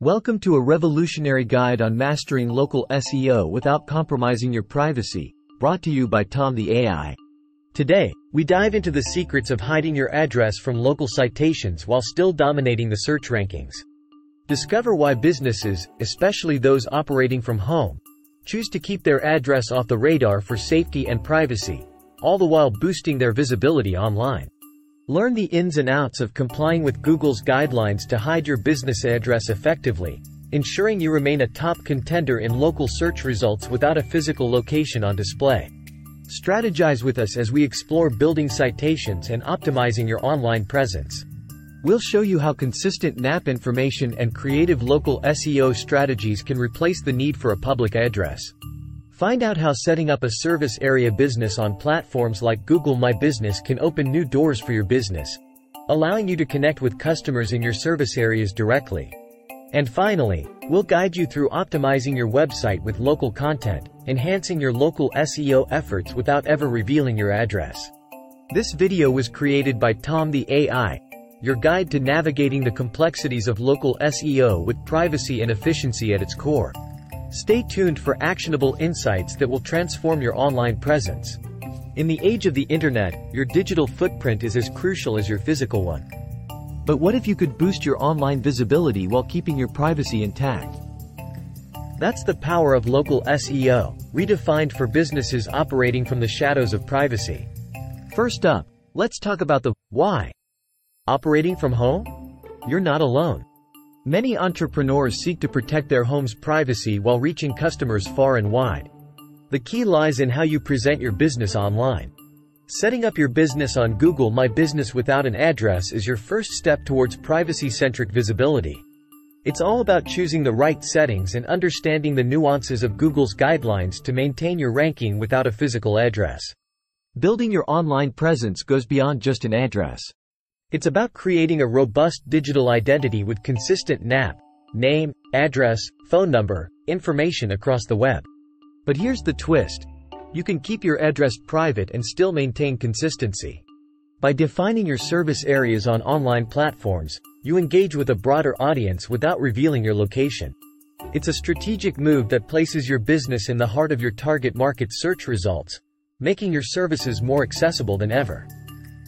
Welcome to a revolutionary guide on mastering local SEO without compromising your privacy, brought to you by Tom the AI. Today, we dive into the secrets of hiding your address from local citations while still dominating the search rankings. Discover why businesses, especially those operating from home, choose to keep their address off the radar for safety and privacy, all the while boosting their visibility online. Learn the ins and outs of complying with Google's guidelines to hide your business address effectively, ensuring you remain a top contender in local search results without a physical location on display. Strategize with us as we explore building citations and optimizing your online presence. We'll show you how consistent NAP information and creative local SEO strategies can replace the need for a public address. Find out how setting up a service area business on platforms like Google My Business can open new doors for your business, allowing you to connect with customers in your service areas directly. And finally, we'll guide you through optimizing your website with local content, enhancing your local SEO efforts without ever revealing your address. This video was created by Tom the AI, your guide to navigating the complexities of local SEO with privacy and efficiency at its core. Stay tuned for actionable insights that will transform your online presence. In the age of the internet, your digital footprint is as crucial as your physical one. But what if you could boost your online visibility while keeping your privacy intact? That's the power of local SEO, redefined for businesses operating from the shadows of privacy. First up, let's talk about the why. Operating from home? You're not alone. Many entrepreneurs seek to protect their home's privacy while reaching customers far and wide. The key lies in how you present your business online. Setting up your business on Google My Business without an address is your first step towards privacy-centric visibility. It's all about choosing the right settings and understanding the nuances of Google's guidelines to maintain your ranking without a physical address. Building your online presence goes beyond just an address. It's about creating a robust digital identity with consistent NAP, name, address, phone number, information across the web. But here's the twist. You can keep your address private and still maintain consistency. By defining your service areas on online platforms, you engage with a broader audience without revealing your location. It's a strategic move that places your business in the heart of your target market search results, making your services more accessible than ever.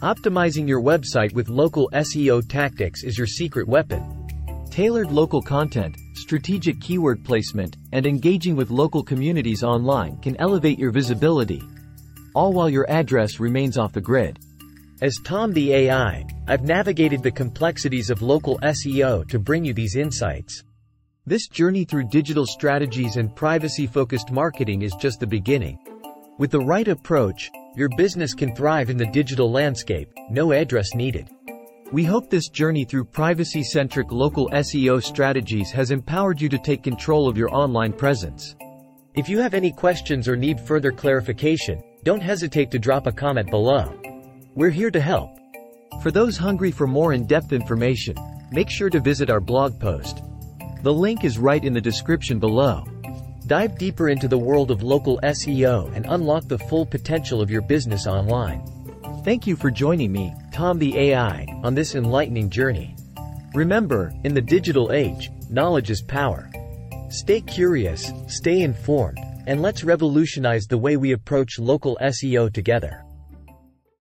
Optimizing your website with local SEO tactics is your secret weapon. Tailored local content, strategic keyword placement, and engaging with local communities online can elevate your visibility, all while your address remains off the grid. As Tom the AI, I've navigated the complexities of local SEO to bring you these insights. This journey through digital strategies and privacy-focused marketing is just the beginning. With the right approach, your business can thrive in the digital landscape, no address needed. We hope this journey through privacy-centric local SEO strategies has empowered you to take control of your online presence. If you have any questions or need further clarification, don't hesitate to drop a comment below. We're here to help. For those hungry for more in-depth information, make sure to visit our blog post. The link is right in the description below. Dive deeper into the world of local SEO and unlock the full potential of your business online. Thank you for joining me, Tom the AI, on this enlightening journey. Remember, in the digital age, knowledge is power. Stay curious, stay informed, and let's revolutionize the way we approach local SEO together.